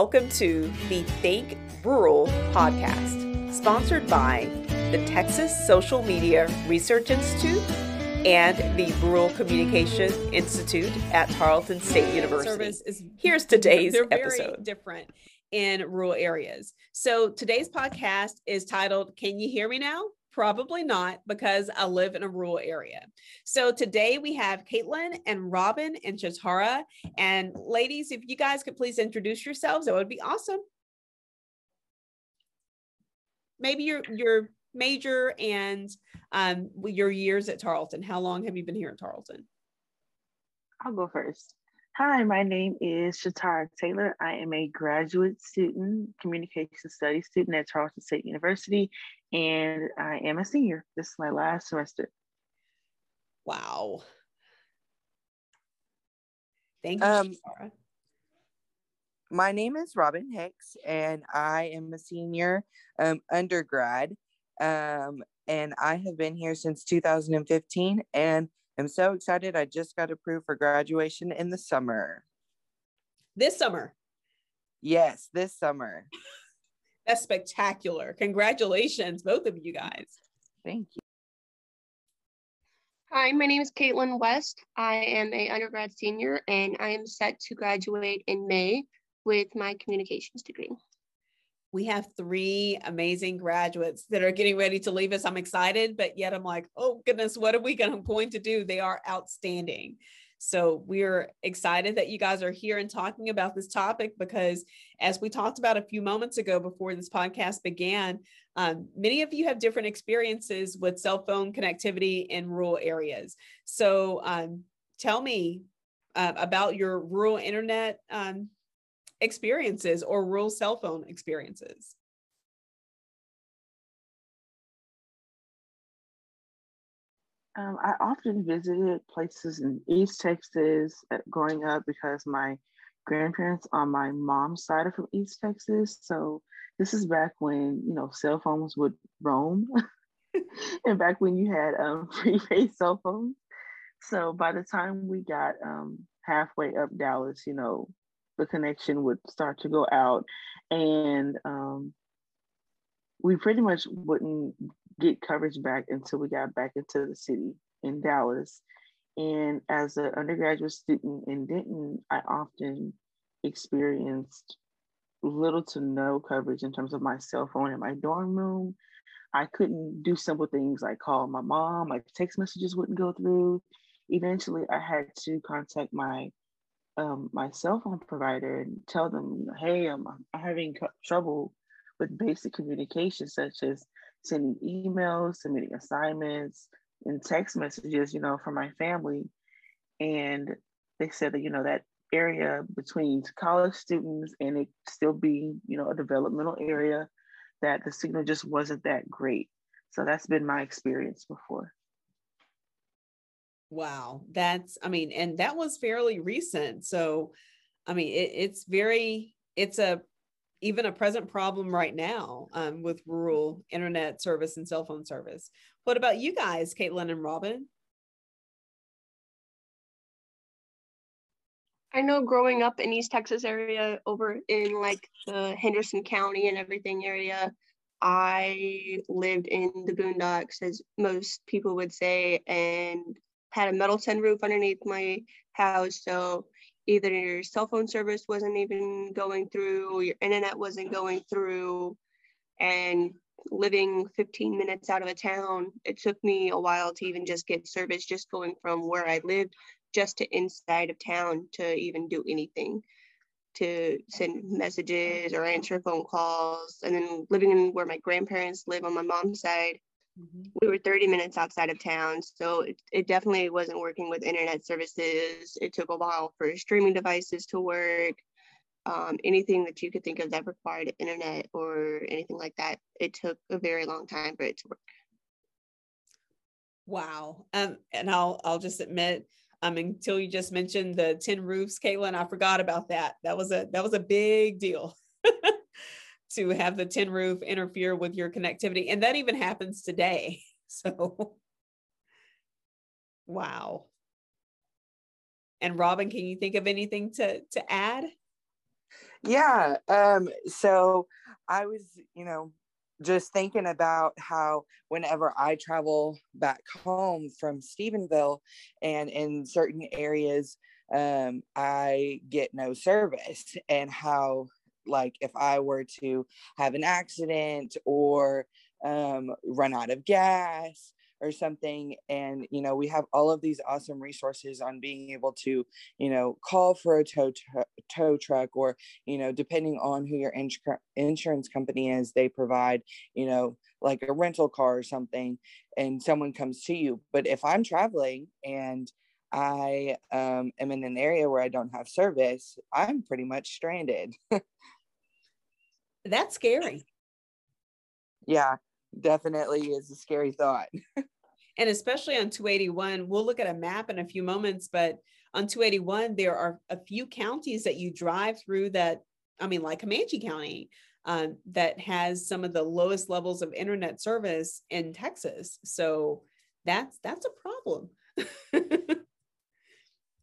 Welcome to the Think Rural podcast, sponsored by the Texas Social Media Research Institute and the Rural Communication Institute at Tarleton State University. Is, Here's today's they're episode. Different in rural areas. So today's podcast is titled "Can You Hear Me Now?" Probably not because I live in a rural area. So today we have Caitlin and Robin and Shatara. And ladies, if you guys could please introduce yourselves, that would be awesome. Maybe your your major and um, your years at Tarleton. How long have you been here at Tarleton? I'll go first. Hi, my name is Shatara Taylor. I am a graduate student, communication studies student at Tarleton State University, and I am a senior. This is my last semester. Wow. Thank you, um, My name is Robin Hicks, and I am a senior um, undergrad. Um, and I have been here since 2015, and I'm so excited. I just got approved for graduation in the summer. This summer? Yes, this summer. That's spectacular. Congratulations, both of you guys. Thank you. Hi, my name is Caitlin West. I am a undergrad senior and I am set to graduate in May with my communications degree we have three amazing graduates that are getting ready to leave us. I'm excited, but yet I'm like, oh goodness, what are we going to do? They are outstanding. So we're excited that you guys are here and talking about this topic because, as we talked about a few moments ago before this podcast began, um, many of you have different experiences with cell phone connectivity in rural areas. So um, tell me uh, about your rural internet um, experiences or rural cell phone experiences? Um, I often visited places in East Texas uh, growing up because my grandparents on my mom's side are from East Texas. So this is back when, you know, cell phones would roam and back when you had um, prepaid cell phones. So by the time we got um, halfway up Dallas, you know, the connection would start to go out and um, we pretty much wouldn't get coverage back until we got back into the city in Dallas. And as an undergraduate student in Denton, I often experienced little to no coverage in terms of my cell phone in my dorm room. I couldn't do simple things like call my mom, my text messages wouldn't go through. Eventually, I had to contact my um, my cell phone provider and tell them, hey, I'm, I'm having trouble with basic communication, such as sending emails, submitting assignments, and text messages, you know, for my family. And they said that, you know, that area between college students and it still being, you know, a developmental area, that the signal just wasn't that great. So that's been my experience before. Wow, that's I mean, and that was fairly recent. So, I mean, it, it's very it's a even a present problem right now um, with rural internet service and cell phone service. What about you guys, Caitlin and Robin? I know growing up in East Texas area over in like the Henderson County and everything area, I lived in the boondocks, as most people would say, and had a metal tin roof underneath my house. So either your cell phone service wasn't even going through, your internet wasn't going through. And living 15 minutes out of a town, it took me a while to even just get service, just going from where I lived just to inside of town to even do anything to send messages or answer phone calls. And then living in where my grandparents live on my mom's side, Mm-hmm. We were 30 minutes outside of town, so it, it definitely wasn't working with internet services. It took a while for streaming devices to work. Um, anything that you could think of that required internet or anything like that, it took a very long time for it to work. Wow. Um, and I'll I'll just admit, um, until you just mentioned the tin roofs, Caitlin, I forgot about that. That was a that was a big deal. to have the tin roof interfere with your connectivity. And that even happens today. So, wow. And Robin, can you think of anything to, to add? Yeah. Um, so I was, you know, just thinking about how whenever I travel back home from Stephenville and in certain areas, um, I get no service, and how, like, if I were to have an accident or um, run out of gas or something and you know we have all of these awesome resources on being able to you know call for a tow, tow truck or you know depending on who your ins- insurance company is they provide you know like a rental car or something and someone comes to you. But if i'm traveling and i um, am in an area where i don't have service i'm pretty much stranded that's scary yeah definitely is a scary thought. and especially on 281, we'll look at a map in a few moments, but on 281, there are a few counties that you drive through that, I mean, like Comanche County, um, that has some of the lowest levels of internet service in Texas. So that's that's a problem.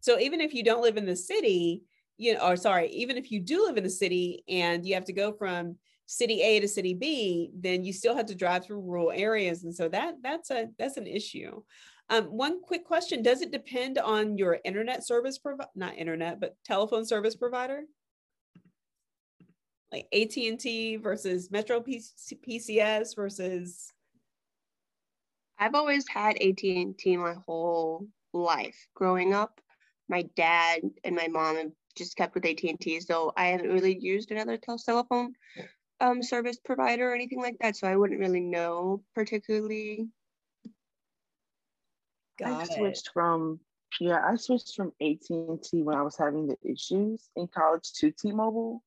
so even if you don't live in the city, you know, or sorry, even if you do live in a city and you have to go from city A to city B, then you still have to drive through rural areas. And so that that's a that's an issue. Um, one quick question: Does it depend on your internet service provider, not internet, but telephone service provider, like AT and T versus Metro PCS versus? I've always had AT and T my whole life. Growing up, my dad and my mom just kept with AT and T, so I haven't really used another telephone um, service provider or anything like that, so I wouldn't really know particularly. Got I switched it. from yeah, I switched from AT&T when I was having the issues in college to T-Mobile.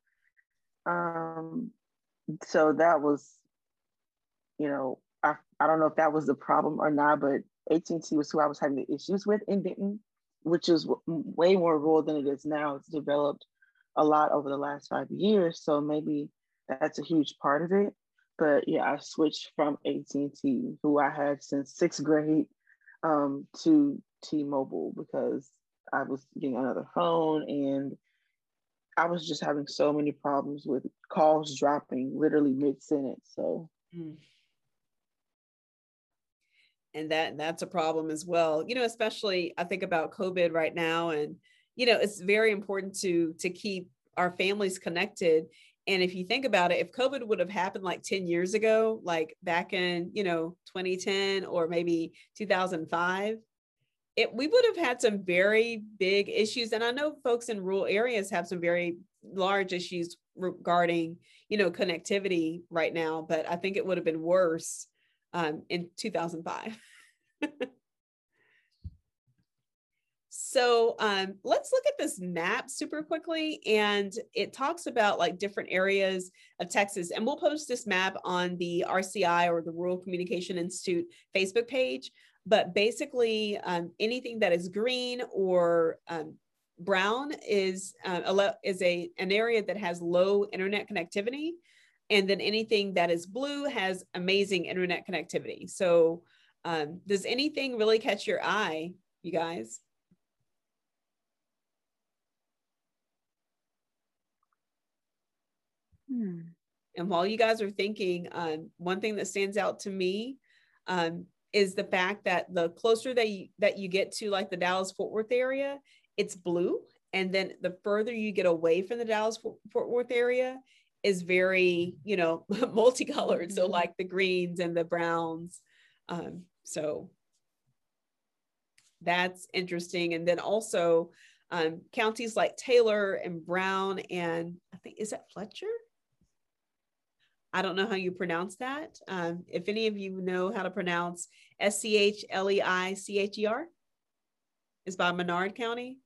Um, so that was, you know, I, I don't know if that was the problem or not, but AT&T was who I was having the issues with in Denton, which is way more rural than it is now. It's developed a lot over the last five years. So maybe that's a huge part of it. But yeah, I switched from AT&T, who I had since sixth grade, um, to T-Mobile because I was getting another phone and I was just having so many problems with calls dropping literally mid sentence. So. Mm. And that that's a problem as well. You know, especially I think about COVID right now, and you know, it's very important to to keep our families connected and if you think about it, if COVID would have happened like 10 years ago, like back in, you know, 2010 or maybe 2005, it, we would have had some very big issues. And I know folks in rural areas have some very large issues regarding, you know, connectivity right now, but I think it would have been worse um, in 2005. So um, let's look at this map super quickly. And it talks about like different areas of Texas. And we'll post this map on the RCI or the Rural Communication Institute Facebook page. But basically, um, anything that is green or um, brown is uh, is a an area that has low internet connectivity, and then anything that is blue has amazing internet connectivity. So, um, does anything really catch your eye, you guys? Hmm. And while you guys are thinking, um, one thing that stands out to me um, is the fact that the closer that you that you get to like the Dallas Fort Worth area, it's blue, and then the further you get away from the Dallas Fort Worth area is very you know multicolored. So mm-hmm. like the greens and the browns. Um, so that's interesting. And then also um, counties like Taylor and Brown and I think is that Fletcher? I don't know how you pronounce that. Um, if any of you know how to pronounce S C H L E I C H E R, is by Menard County.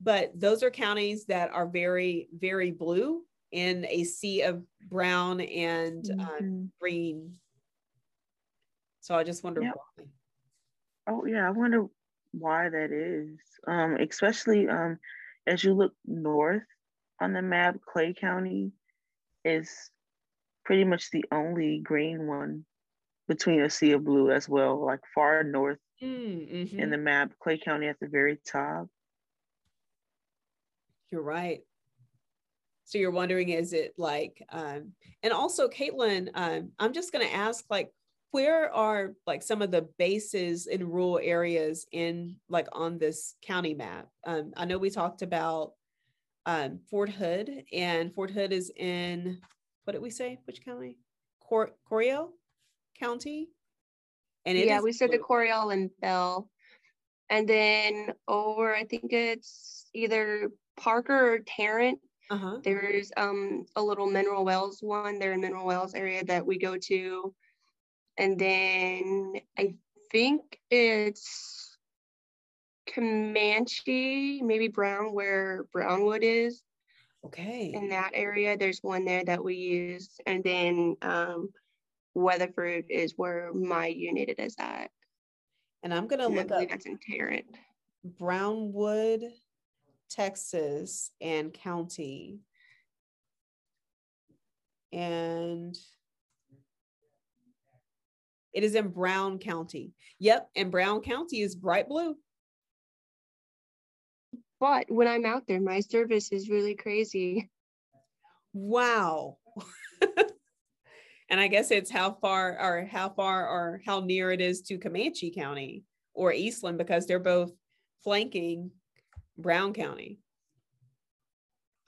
But those are counties that are very, very blue in a sea of brown and uh, mm-hmm. uh, green. So I just wonder yep. why. Oh yeah, I wonder why that is. Um, especially um, as you look north on the map, Clay County is pretty much the only green one between a sea of blue as well, like far north mm-hmm. in the map, Clay County at the very top. You're right. So you're wondering, is it like, um, and also Caitlin, um, I'm just going to ask, like, where are like some of the bases in rural areas in like on this county map? Um, I know we talked about um, Fort Hood, and Fort Hood is in what did we say? Which county? Cor- Coryell County. And yeah, we said the Coryell and Bell, and then over I think it's either Parker or Tarrant. Uh-huh. There's um a little Mineral Wells one there in Mineral Wells area that we go to and then I think it's Comanche, maybe Brown, where Brownwood is. Okay. In that area, there's one there that we use, and then um, Weatherford is where my unit is at. And I'm gonna look up. That's in Tarrant. Brownwood, Texas, and county. And it is in Brown County. Yep. And Brown County is bright blue. But when I'm out there, my service is really crazy. Wow. and I guess it's how far or how far or how near it is to Comanche County or Eastland because they're both flanking Brown County.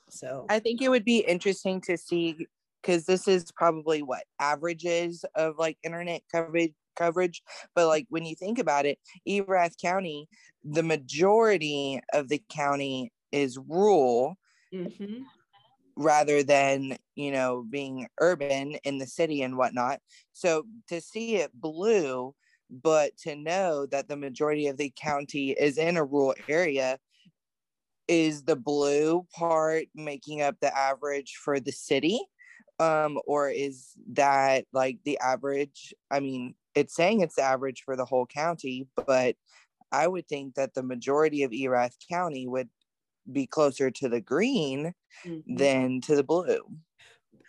So I think it would be interesting to see because this is probably what averages of like internet coverage coverage but like when you think about it erath county the majority of the county is rural mm-hmm. rather than you know being urban in the city and whatnot so to see it blue but to know that the majority of the county is in a rural area is the blue part making up the average for the city? Um or is that like the average i mean it's saying it's the average for the whole county but i would think that the majority of erath county would be closer to the green mm-hmm. than to the blue.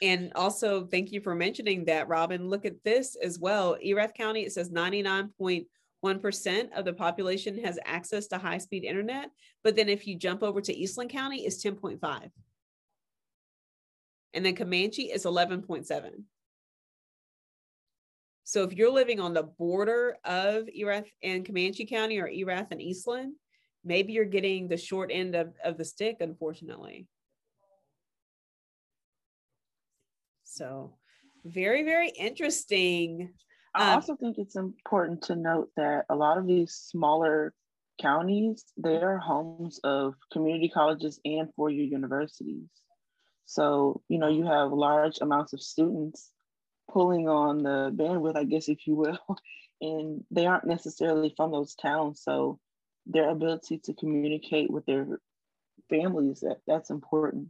And also thank you for mentioning that robin. Look at this as well. Erath county it says 99.1% of the population has access to high speed internet but then if you jump over to eastland county it's 10.5 and then Comanche is 11.7. So if you're living on the border of Erath and Comanche County or Erath and Eastland, maybe you're getting the short end of, of the stick, unfortunately. So very, very interesting. I um, also think it's important to note that a lot of these smaller counties, they are homes of community colleges and four-year universities. So, you know, you have large amounts of students pulling on the bandwidth, I guess, if you will, and they aren't necessarily from those towns. So their ability to communicate with their families, that, that's important.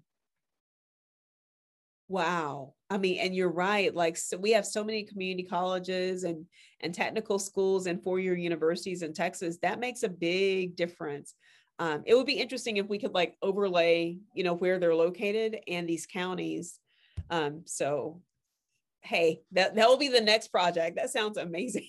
Wow. I mean, and you're right. Like, so we have so many community colleges and and technical schools and four-year universities in Texas. That makes a big difference um, it would be interesting if we could like overlay you know where they're located and these counties um, so hey that that will be the next project that sounds amazing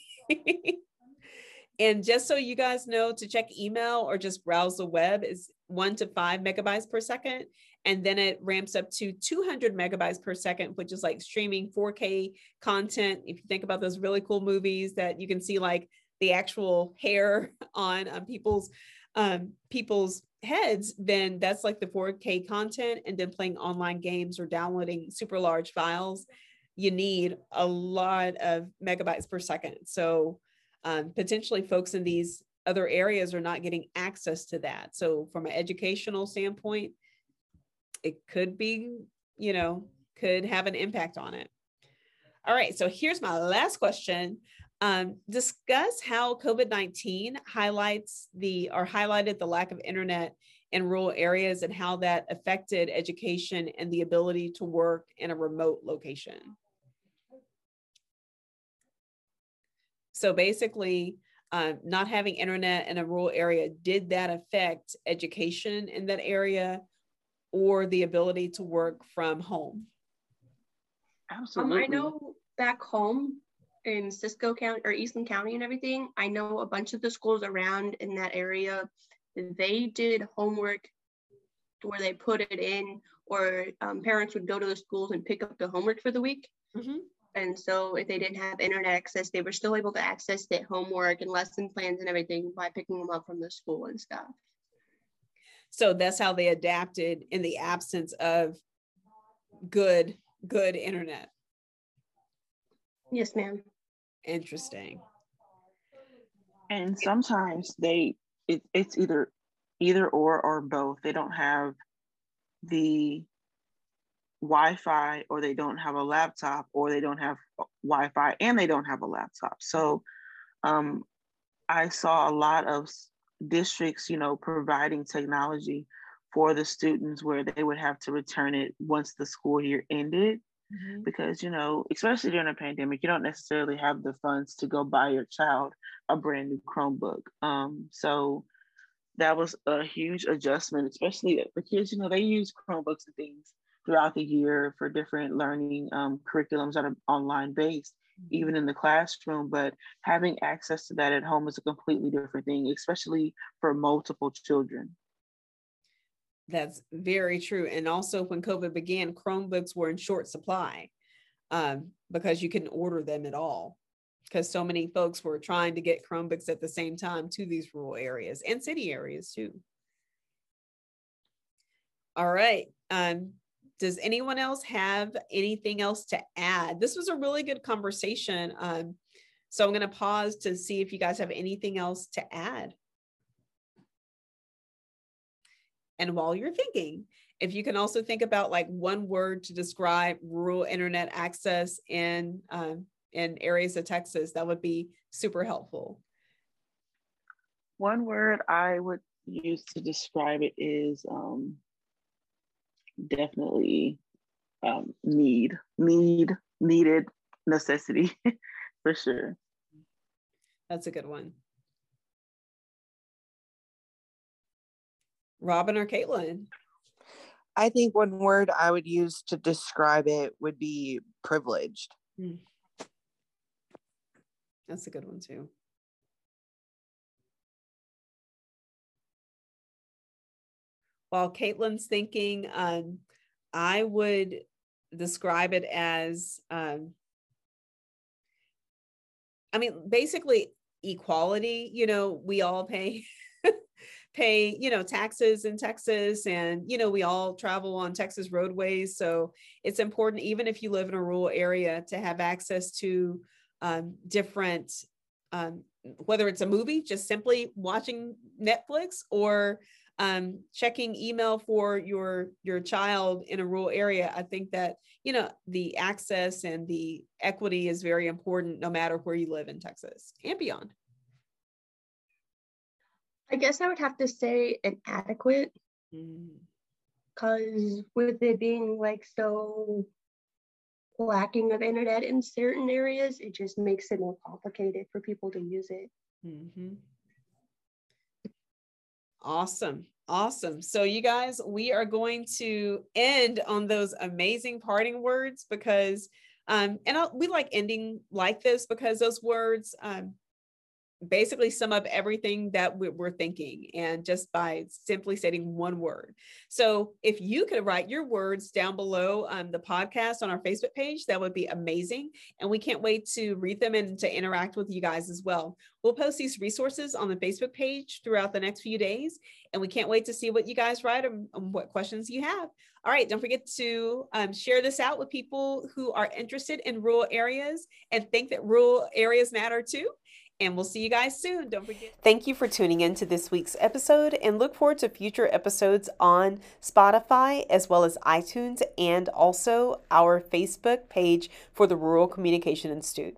and just so you guys know to check email or just browse the web is one to five megabytes per second and then it ramps up to 200 megabytes per second which is like streaming 4k content if you think about those really cool movies that you can see like the actual hair on um, people's um, people's heads, then that's like the 4K content. And then playing online games or downloading super large files, you need a lot of megabytes per second. So um, potentially folks in these other areas are not getting access to that. So from an educational standpoint, it could be, you know, could have an impact on it. All right, so here's my last question. Um, discuss how COVID 19 highlights the or highlighted the lack of internet in rural areas and how that affected education and the ability to work in a remote location. So basically, uh, not having internet in a rural area, did that affect education in that area or the ability to work from home? Absolutely. Um, I know back home, in Cisco County or Eastland County and everything, I know a bunch of the schools around in that area, they did homework where they put it in or um, parents would go to the schools and pick up the homework for the week. Mm-hmm. And so if they didn't have internet access, they were still able to access their homework and lesson plans and everything by picking them up from the school and stuff. So that's how they adapted in the absence of good, good internet. Yes, ma'am. Interesting. And sometimes they it, it's either either or or both. They don't have the Wi-Fi or they don't have a laptop or they don't have Wi-Fi and they don't have a laptop. So um, I saw a lot of districts, you know, providing technology for the students where they would have to return it once the school year ended. Mm-hmm. Because, you know, especially during a pandemic, you don't necessarily have the funds to go buy your child a brand new Chromebook. Um, so that was a huge adjustment, especially for kids, you know, they use Chromebooks and things throughout the year for different learning um, curriculums that are online based. Even in the classroom. But having access to that at home is a completely different thing, especially for multiple children. That's very true. And also, when COVID began, Chromebooks were in short supply um, because you couldn't order them at all because so many folks were trying to get Chromebooks at the same time to these rural areas and city areas too. All right. Um, does anyone else have anything else to add? This was a really good conversation. Um, so I'm going to pause to see if you guys have anything else to add. And while you're thinking, if you can also think about like one word to describe rural internet access in um, in areas of Texas, that would be super helpful. One word I would use to describe it is um, definitely um, need, need, needed, necessity for sure. That's a good one. Robin or Caitlin? I think one word I would use to describe it would be privileged. Mm. That's a good one too. While Caitlin's thinking, um, I would describe it as, um, I mean, basically equality. You know, we all pay pay you know taxes in texas and you know we all travel on texas roadways so it's important even if you live in a rural area to have access to um, different um, whether it's a movie just simply watching netflix or um, checking email for your your child in a rural area i think that you know the access and the equity is very important no matter where you live in texas and beyond i guess i would have to say inadequate because mm. with it being like so lacking of internet in certain areas, it just makes it more complicated for people to use it. Mm-hmm. Awesome. Awesome. So, you guys, we are going to end on those amazing parting words because, um, and I'll, we like ending like this because those words um, basically sum up everything that we're thinking and just by simply stating one word. So if you could write your words down below um, the podcast on our Facebook page, that would be amazing. And we can't wait to read them and to interact with you guys as well. We'll post these resources on the Facebook page throughout the next few days. And we can't wait to see what you guys write and, and what questions you have. All right, don't forget to um, share this out with people who are interested in rural areas and think that rural areas matter too and we'll see you guys soon. Don't forget. Thank you for tuning in to this week's episode and look forward to future episodes on Spotify as well as iTunes and also our Facebook page for the Rural Communication Institute.